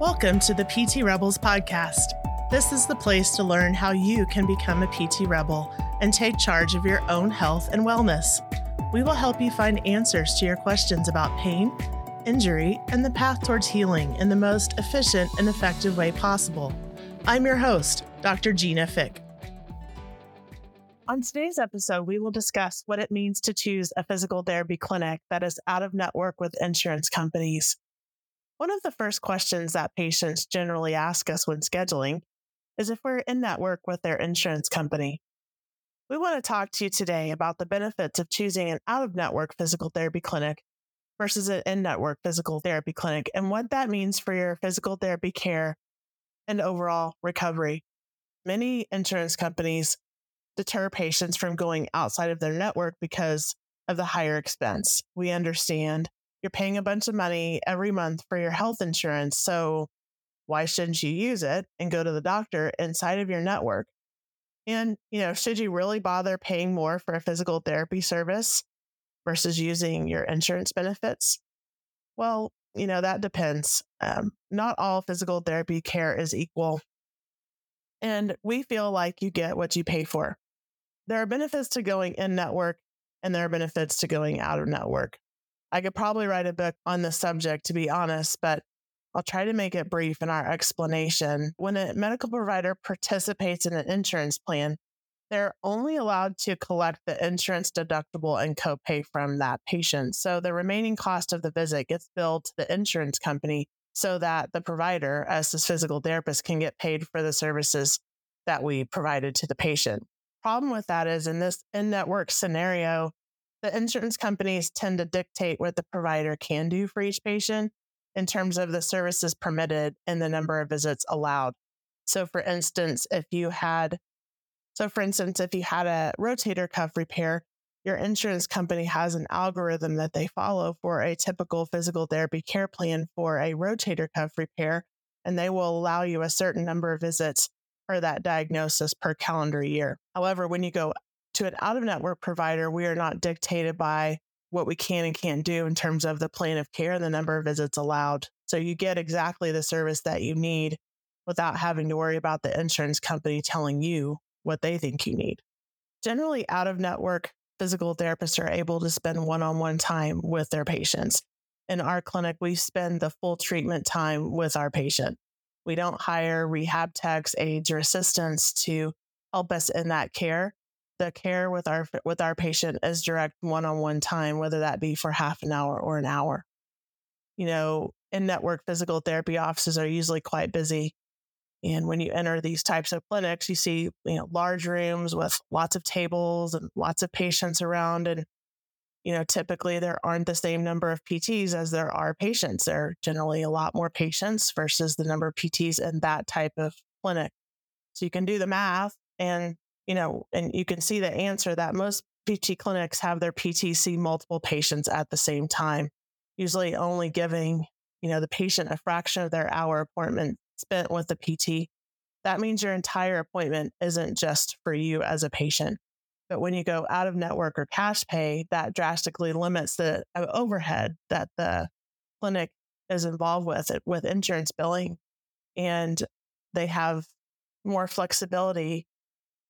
Welcome to the PT Rebels podcast. This is the place to learn how you can become a PT Rebel and take charge of your own health and wellness. We will help you find answers to your questions about pain, injury, and the path towards healing in the most efficient and effective way possible. I'm your host, Dr. Gina Fick. On today's episode, we will discuss what it means to choose a physical therapy clinic that is out of network with insurance companies. One of the first questions that patients generally ask us when scheduling is if we're in network with their insurance company. We want to talk to you today about the benefits of choosing an out of network physical therapy clinic versus an in network physical therapy clinic and what that means for your physical therapy care and overall recovery. Many insurance companies deter patients from going outside of their network because of the higher expense. We understand you're paying a bunch of money every month for your health insurance. So why shouldn't you use it and go to the doctor inside of your network? And, you know, should you really bother paying more for a physical therapy service versus using your insurance benefits? Well, you know, that depends. Um, not all physical therapy care is equal. And we feel like you get what you pay for. There are benefits to going in network and there are benefits to going out of network. I could probably write a book on the subject, to be honest, but I'll try to make it brief in our explanation. When a medical provider participates in an insurance plan, they're only allowed to collect the insurance deductible and copay from that patient. So the remaining cost of the visit gets billed to the insurance company so that the provider, as this physical therapist, can get paid for the services that we provided to the patient. Problem with that is in this in network scenario, the insurance companies tend to dictate what the provider can do for each patient in terms of the services permitted and the number of visits allowed. So, for instance, if you had, so for instance, if you had a rotator cuff repair, your insurance company has an algorithm that they follow for a typical physical therapy care plan for a rotator cuff repair, and they will allow you a certain number of visits for that diagnosis per calendar year. However, when you go to an out of network provider, we are not dictated by what we can and can't do in terms of the plan of care and the number of visits allowed. So you get exactly the service that you need without having to worry about the insurance company telling you what they think you need. Generally, out of network physical therapists are able to spend one on one time with their patients. In our clinic, we spend the full treatment time with our patient. We don't hire rehab techs, aides, or assistants to help us in that care the care with our with our patient is direct one-on-one time whether that be for half an hour or an hour. You know in network physical therapy offices are usually quite busy and when you enter these types of clinics you see you know large rooms with lots of tables and lots of patients around and you know typically there aren't the same number of pts as there are patients. There are generally a lot more patients versus the number of pts in that type of clinic. So you can do the math and you know, and you can see the answer that most PT clinics have their PT see multiple patients at the same time, usually only giving, you know, the patient a fraction of their hour appointment spent with the PT. That means your entire appointment isn't just for you as a patient. But when you go out of network or cash pay, that drastically limits the uh, overhead that the clinic is involved with it with insurance billing. And they have more flexibility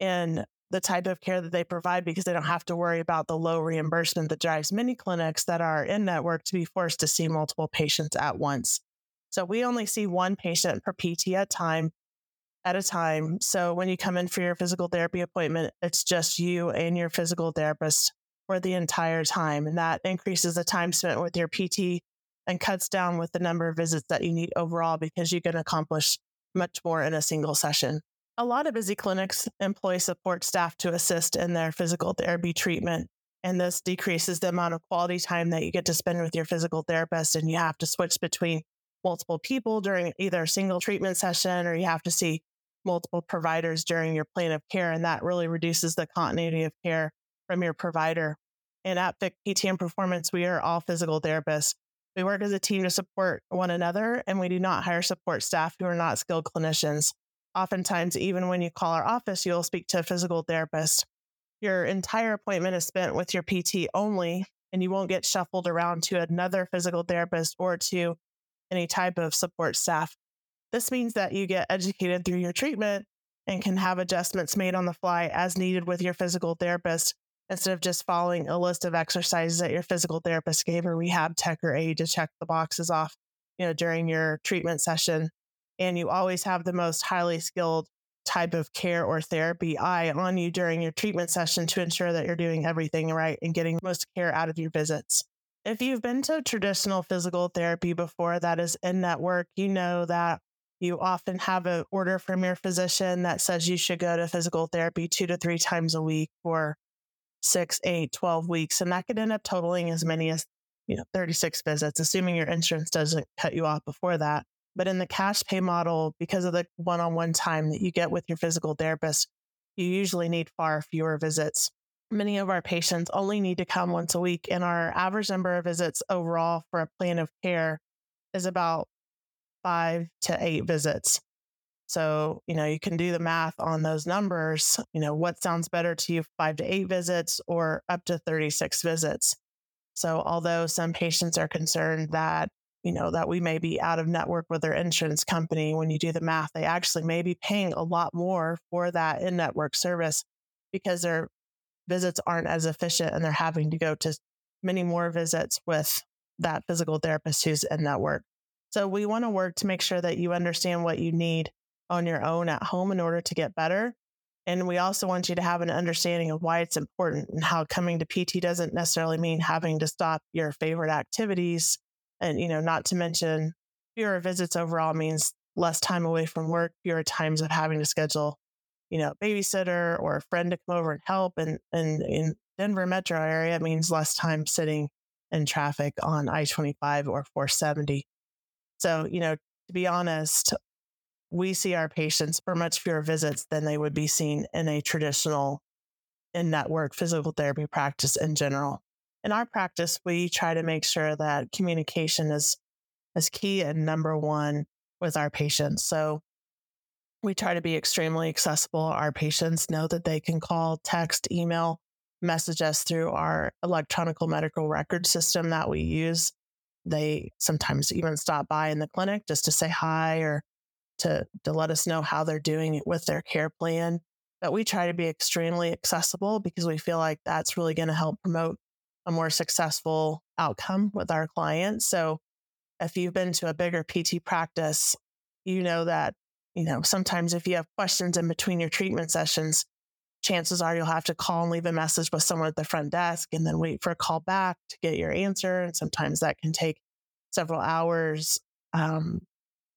in the type of care that they provide because they don't have to worry about the low reimbursement that drives many clinics that are in network to be forced to see multiple patients at once. So we only see one patient per PT at time at a time. So when you come in for your physical therapy appointment, it's just you and your physical therapist for the entire time. And that increases the time spent with your PT and cuts down with the number of visits that you need overall because you can accomplish much more in a single session. A lot of busy clinics employ support staff to assist in their physical therapy treatment. And this decreases the amount of quality time that you get to spend with your physical therapist. And you have to switch between multiple people during either a single treatment session or you have to see multiple providers during your plan of care. And that really reduces the continuity of care from your provider. And at Fick PT and Performance, we are all physical therapists. We work as a team to support one another, and we do not hire support staff who are not skilled clinicians. Oftentimes, even when you call our office, you'll speak to a physical therapist. Your entire appointment is spent with your PT only, and you won't get shuffled around to another physical therapist or to any type of support staff. This means that you get educated through your treatment and can have adjustments made on the fly as needed with your physical therapist instead of just following a list of exercises that your physical therapist gave or rehab tech or aide to check the boxes off, you know, during your treatment session. And you always have the most highly skilled type of care or therapy eye on you during your treatment session to ensure that you're doing everything right and getting most care out of your visits. If you've been to traditional physical therapy before that is in network, you know that you often have an order from your physician that says you should go to physical therapy two to three times a week for six, eight, 12 weeks. And that could end up totaling as many as, you know, 36 visits, assuming your insurance doesn't cut you off before that. But in the cash pay model, because of the one on one time that you get with your physical therapist, you usually need far fewer visits. Many of our patients only need to come once a week, and our average number of visits overall for a plan of care is about five to eight visits. So, you know, you can do the math on those numbers. You know, what sounds better to you, five to eight visits or up to 36 visits? So, although some patients are concerned that, you know, that we may be out of network with their insurance company, when you do the math, they actually may be paying a lot more for that in network service because their visits aren't as efficient and they're having to go to many more visits with that physical therapist who's in network. So we want to work to make sure that you understand what you need on your own at home in order to get better. And we also want you to have an understanding of why it's important and how coming to PT doesn't necessarily mean having to stop your favorite activities. And, you know, not to mention fewer visits overall means less time away from work, fewer times of having to schedule, you know, babysitter or a friend to come over and help. And, and in Denver metro area, it means less time sitting in traffic on I 25 or 470. So, you know, to be honest, we see our patients for much fewer visits than they would be seen in a traditional in network physical therapy practice in general. In our practice, we try to make sure that communication is, is key and number one with our patients. So we try to be extremely accessible. Our patients know that they can call, text, email, message us through our electronic medical record system that we use. They sometimes even stop by in the clinic just to say hi or to, to let us know how they're doing with their care plan. But we try to be extremely accessible because we feel like that's really going to help promote a more successful outcome with our clients. So if you've been to a bigger PT practice, you know that, you know, sometimes if you have questions in between your treatment sessions, chances are you'll have to call and leave a message with someone at the front desk and then wait for a call back to get your answer. And sometimes that can take several hours, um,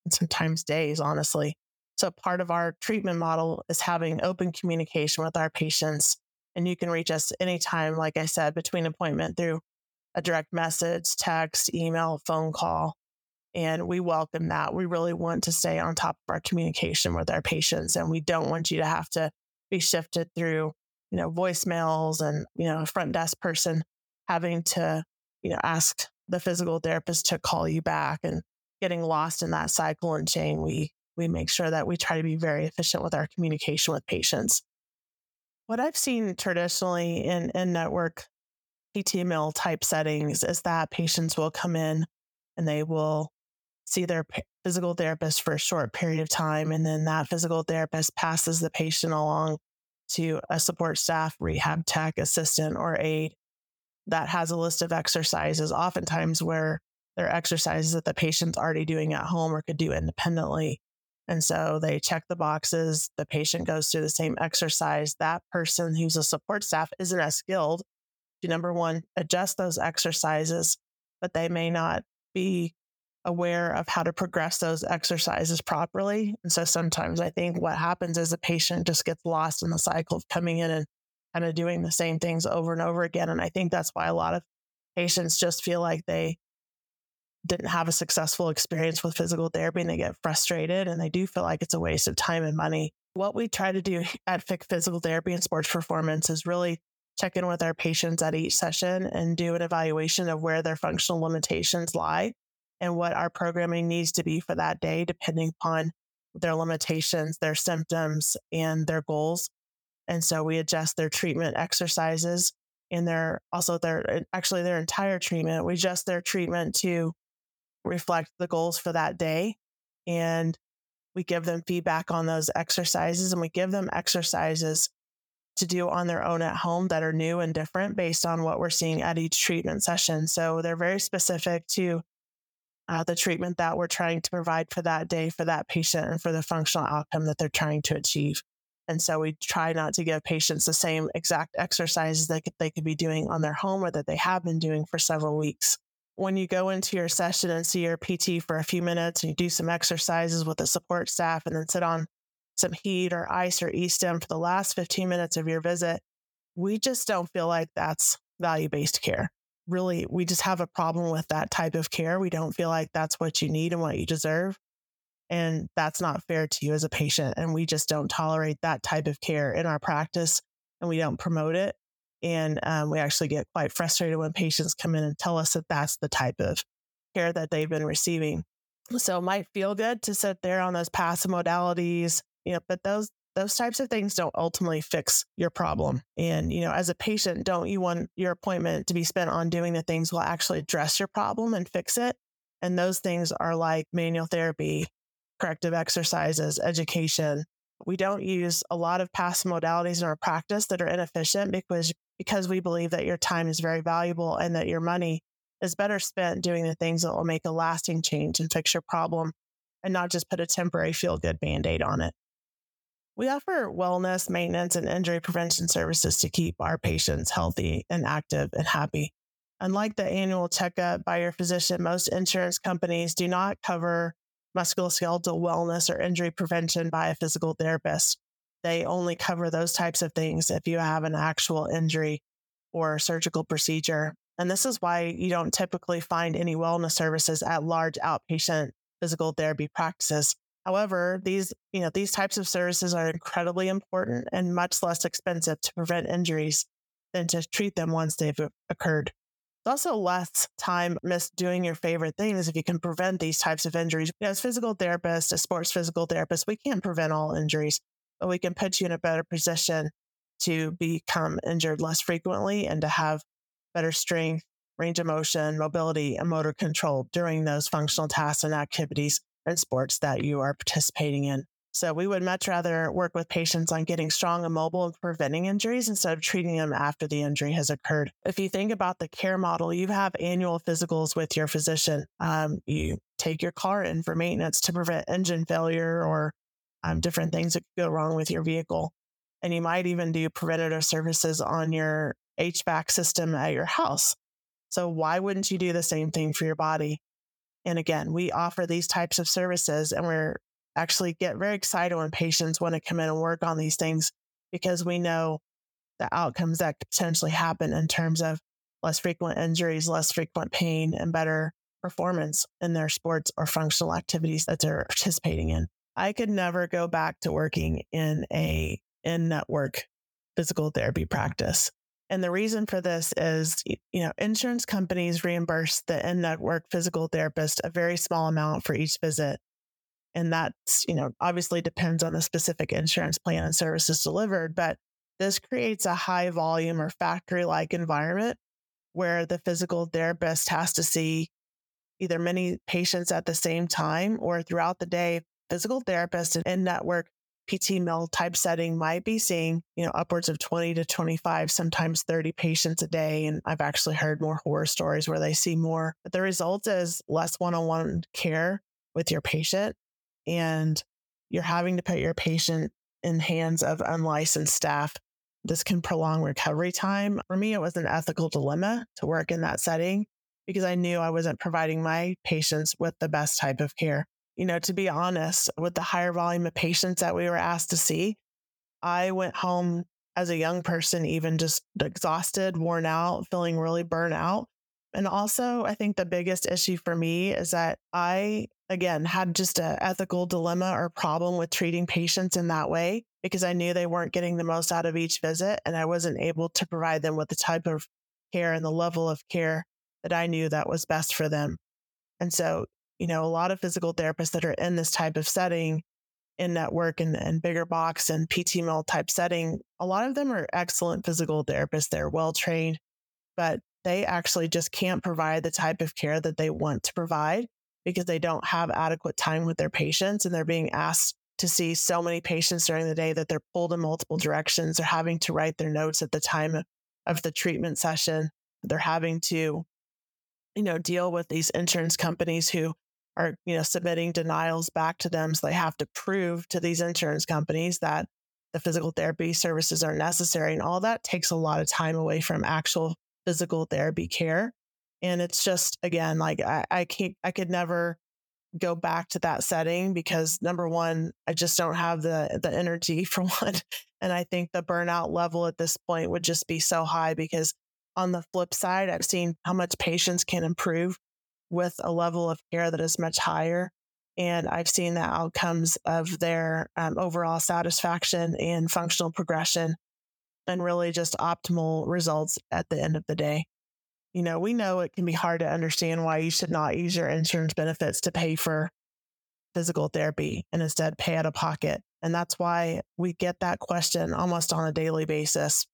and sometimes days, honestly. So part of our treatment model is having open communication with our patients. And you can reach us anytime, like I said, between appointment through a direct message, text, email, phone call. And we welcome that. We really want to stay on top of our communication with our patients. And we don't want you to have to be shifted through, you know, voicemails and, you know, a front desk person having to, you know, ask the physical therapist to call you back and getting lost in that cycle and chain. We we make sure that we try to be very efficient with our communication with patients. What I've seen traditionally in, in network PT mill type settings is that patients will come in and they will see their physical therapist for a short period of time. And then that physical therapist passes the patient along to a support staff, rehab tech, assistant, or aide that has a list of exercises, oftentimes where there are exercises that the patient's already doing at home or could do independently. And so they check the boxes. The patient goes through the same exercise. That person who's a support staff isn't as skilled to number one, adjust those exercises, but they may not be aware of how to progress those exercises properly. And so sometimes I think what happens is a patient just gets lost in the cycle of coming in and kind of doing the same things over and over again. And I think that's why a lot of patients just feel like they didn't have a successful experience with physical therapy and they get frustrated and they do feel like it's a waste of time and money. What we try to do at Fick Physical Therapy and Sports Performance is really check in with our patients at each session and do an evaluation of where their functional limitations lie and what our programming needs to be for that day, depending upon their limitations, their symptoms, and their goals. And so we adjust their treatment exercises and their also their uh, actually their entire treatment. We adjust their treatment to reflect the goals for that day. And We give them feedback on those exercises and we give them exercises to do on their own at home that are new and different based on what we're seeing at each treatment session. So they're very specific to uh, the treatment that we're trying to provide for that day for that patient and for the functional outcome that they're trying to achieve. And so we try not to give patients the same exact exercises that they could be doing on their home or that they have been doing for several weeks. When you go into your session and see your PT for a few minutes and you do some exercises with the support staff and then sit on some heat or ice or e-stim for the last 15 minutes of your visit, we just don't feel like that's value-based care. Really, we just have a problem with that type of care. We don't feel like that's what you need and what you deserve. And that's not fair to you as a patient. And we just don't tolerate that type of care in our practice and we don't promote it. And um, we actually get quite frustrated when patients come in and tell us that that's the type of care that they've been receiving. So it might feel good to sit there on those passive modalities, you know, but those those types of things don't ultimately fix your problem. And, you know, as a patient, don't you want your appointment to be spent on doing the things will actually address your problem and fix it? And those things are like manual therapy, corrective exercises, education. We don't use a lot of past modalities in our practice that are inefficient because, because we believe that your time is very valuable and that your money is better spent doing the things that will make a lasting change and fix your problem and not just put a temporary feel good band aid on it. We offer wellness, maintenance, and injury prevention services to keep our patients healthy and active and happy. Unlike the annual checkup by your physician, most insurance companies do not cover musculoskeletal wellness or injury prevention by a physical therapist. They only cover those types of things if you have an actual injury or surgical procedure. And this is why you don't typically find any wellness services at large outpatient physical therapy practices. However, these, you know, these types of services are incredibly important and much less expensive to prevent injuries than to treat them once they've occurred. Also less time missed doing your favorite things if you can prevent these types of injuries. As physical therapists, as sports physical therapists, we can't prevent all injuries, but we can put you in a better position to become injured less frequently and to have better strength, range of motion, mobility, and motor control during those functional tasks and activities and sports that you are participating in. So we would much rather work with patients on getting strong and mobile and preventing injuries instead of treating them after the injury has occurred. If you think about the care model, you have annual physicals with your physician. Um, you take your car in for maintenance to prevent engine failure or um, different things that could go wrong with your vehicle. And you might even do preventative services on your HVAC system at your house. So why wouldn't you do the same thing for your body? And again, we offer these types of services and we're actually get very excited when patients want to come in and work on these things because we know the outcomes that potentially happen in terms of less frequent injuries, less frequent pain, and better performance in their sports or functional activities that they're participating in. I could never go back to working in a in network physical therapy practice. And the reason for this is, you know, insurance companies reimburse the in network physical therapist a very small amount for each visit. And that's, you know, obviously depends on the specific insurance plan and services delivered, but this creates a high volume or factory like environment where the physical therapist has to see either many patients at the same time or throughout the day. Physical therapist in network PT mill type setting might be seeing, you know, upwards of 20 to 25, sometimes 30 patients a day. And I've actually heard more horror stories where they see more, but the result is less one on one care with your patient and you're having to put your patient in hands of unlicensed staff. This can prolong recovery time. For me, it was an ethical dilemma to work in that setting because I knew I wasn't providing my patients with the best type of care. You know, to be honest, with the higher volume of patients that we were asked to see, I went home as a young person, even just exhausted, worn out, feeling really burnt out. And also, I think the biggest issue for me is that I again, had just an ethical dilemma or problem with treating patients in that way because I knew they weren't getting the most out of each visit and I wasn't able to provide them with the type of care and the level of care that I knew that was best for them. And so, you know, a lot of physical therapists that are in this type of setting, in network and, and bigger box and PT mill type setting, a lot of them are excellent physical therapists. They're well trained, but they actually just can't provide the type of care that they want to provide because they don't have adequate time with their patients and they're being asked to see so many patients during the day that they're pulled in multiple directions. They're having to write their notes at the time of the treatment session. They're having to, you know, deal with these insurance companies who are, you know, submitting denials back to them. So they have to prove to these insurance companies that the physical therapy services are necessary. And all that takes a lot of time away from actual physical therapy care. And it's just, again, like I, I can't, I could never go back to that setting because number one, I just don't have the the energy for one. And I think the burnout level at this point would just be so high because on the flip side, I've seen how much patients can improve with a level of care that is much higher. And I've seen the outcomes of their um, overall satisfaction and functional progression and really just optimal results at the end of the day. You know, we know it can be hard to understand why you should not use your insurance benefits to pay for physical therapy and instead pay out of pocket. And that's why we get that question almost on a daily basis.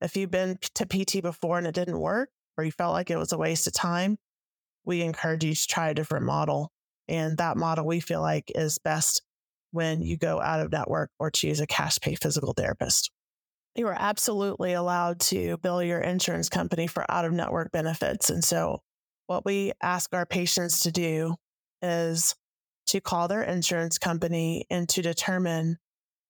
If you've been to PT before and it didn't work, or you felt like it was a waste of time, we encourage you to try a different model. And that model we feel like is best when you go out of network or choose a cash pay physical therapist you are absolutely allowed to bill your insurance company for out of network benefits. And so, what we ask our patients to do is to call their insurance company and to determine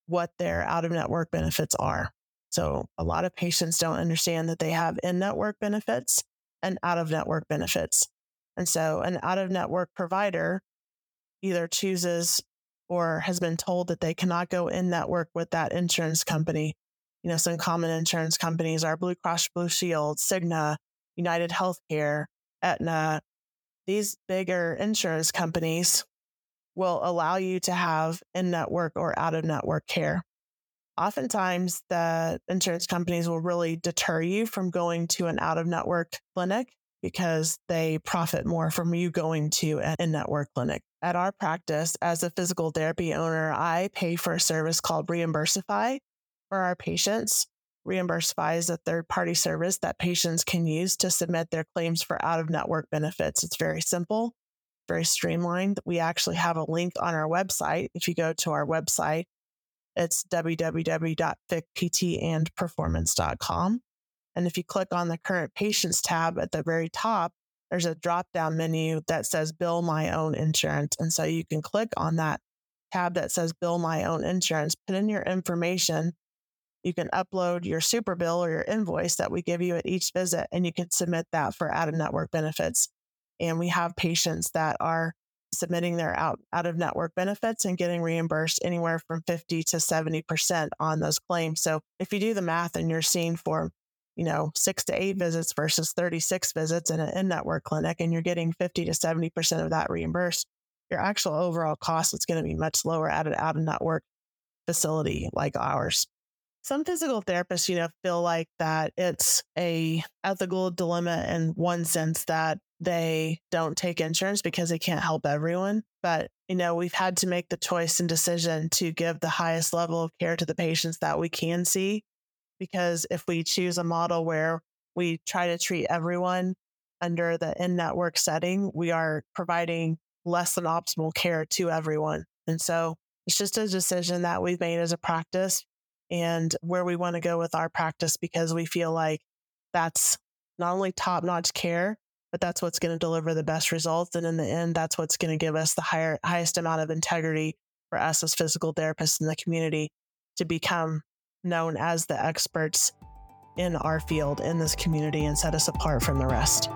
what their out of network benefits are. So, a lot of patients don't understand that they have in network benefits and out of network benefits. And so, an out of network provider either chooses or has been told that they cannot go in network with that insurance company you know, some common insurance companies are Blue Cross Blue Shield, Cigna, United Healthcare, Aetna. These bigger insurance companies will allow you to have in network or out of network care. Oftentimes, the insurance companies will really deter you from going to an out of network clinic because they profit more from you going to an in network clinic. At our practice, as a physical therapy owner, I pay for a service called Reimbursify, for our patients. Reimbursify is a third party service that patients can use to submit their claims for out of network benefits. It's very simple, very streamlined. We actually have a link on our website. If you go to our website, it's www.fickptandperformance.com. And if you click on the current patients tab at the very top, there's a drop down menu that says bill my own insurance. And so you can click on that tab that says bill my own insurance, put in your information, you can upload your super bill or your invoice that we give you at each visit, and you can submit that for out of network benefits. And we have patients that are submitting their out, out of network benefits and getting reimbursed anywhere from 50 to 70% on those claims. So if you do the math and you're seeing for, you know, six to eight visits versus 36 visits in an in network clinic, and you're getting 50 to 70% of that reimbursed, your actual overall cost is going to be much lower at an out of network facility like ours some physical therapists, you know, feel like that it's a ethical dilemma in one sense that they don't take insurance because they can't help everyone. But, you know, we've had to make the choice and decision to give the highest level of care to the patients that we can see. Because if we choose a model where we try to treat everyone under the in network setting, we are providing less than optimal care to everyone. And so it's just a decision that we've made as a practice and where we want to go with our practice because we feel like that's not only top notch care, but that's what's going to deliver the best results. And in the end, that's what's going to give us the higher, highest amount of integrity for us as physical therapists in the community to become known as the experts in our field in this community and set us apart from the rest.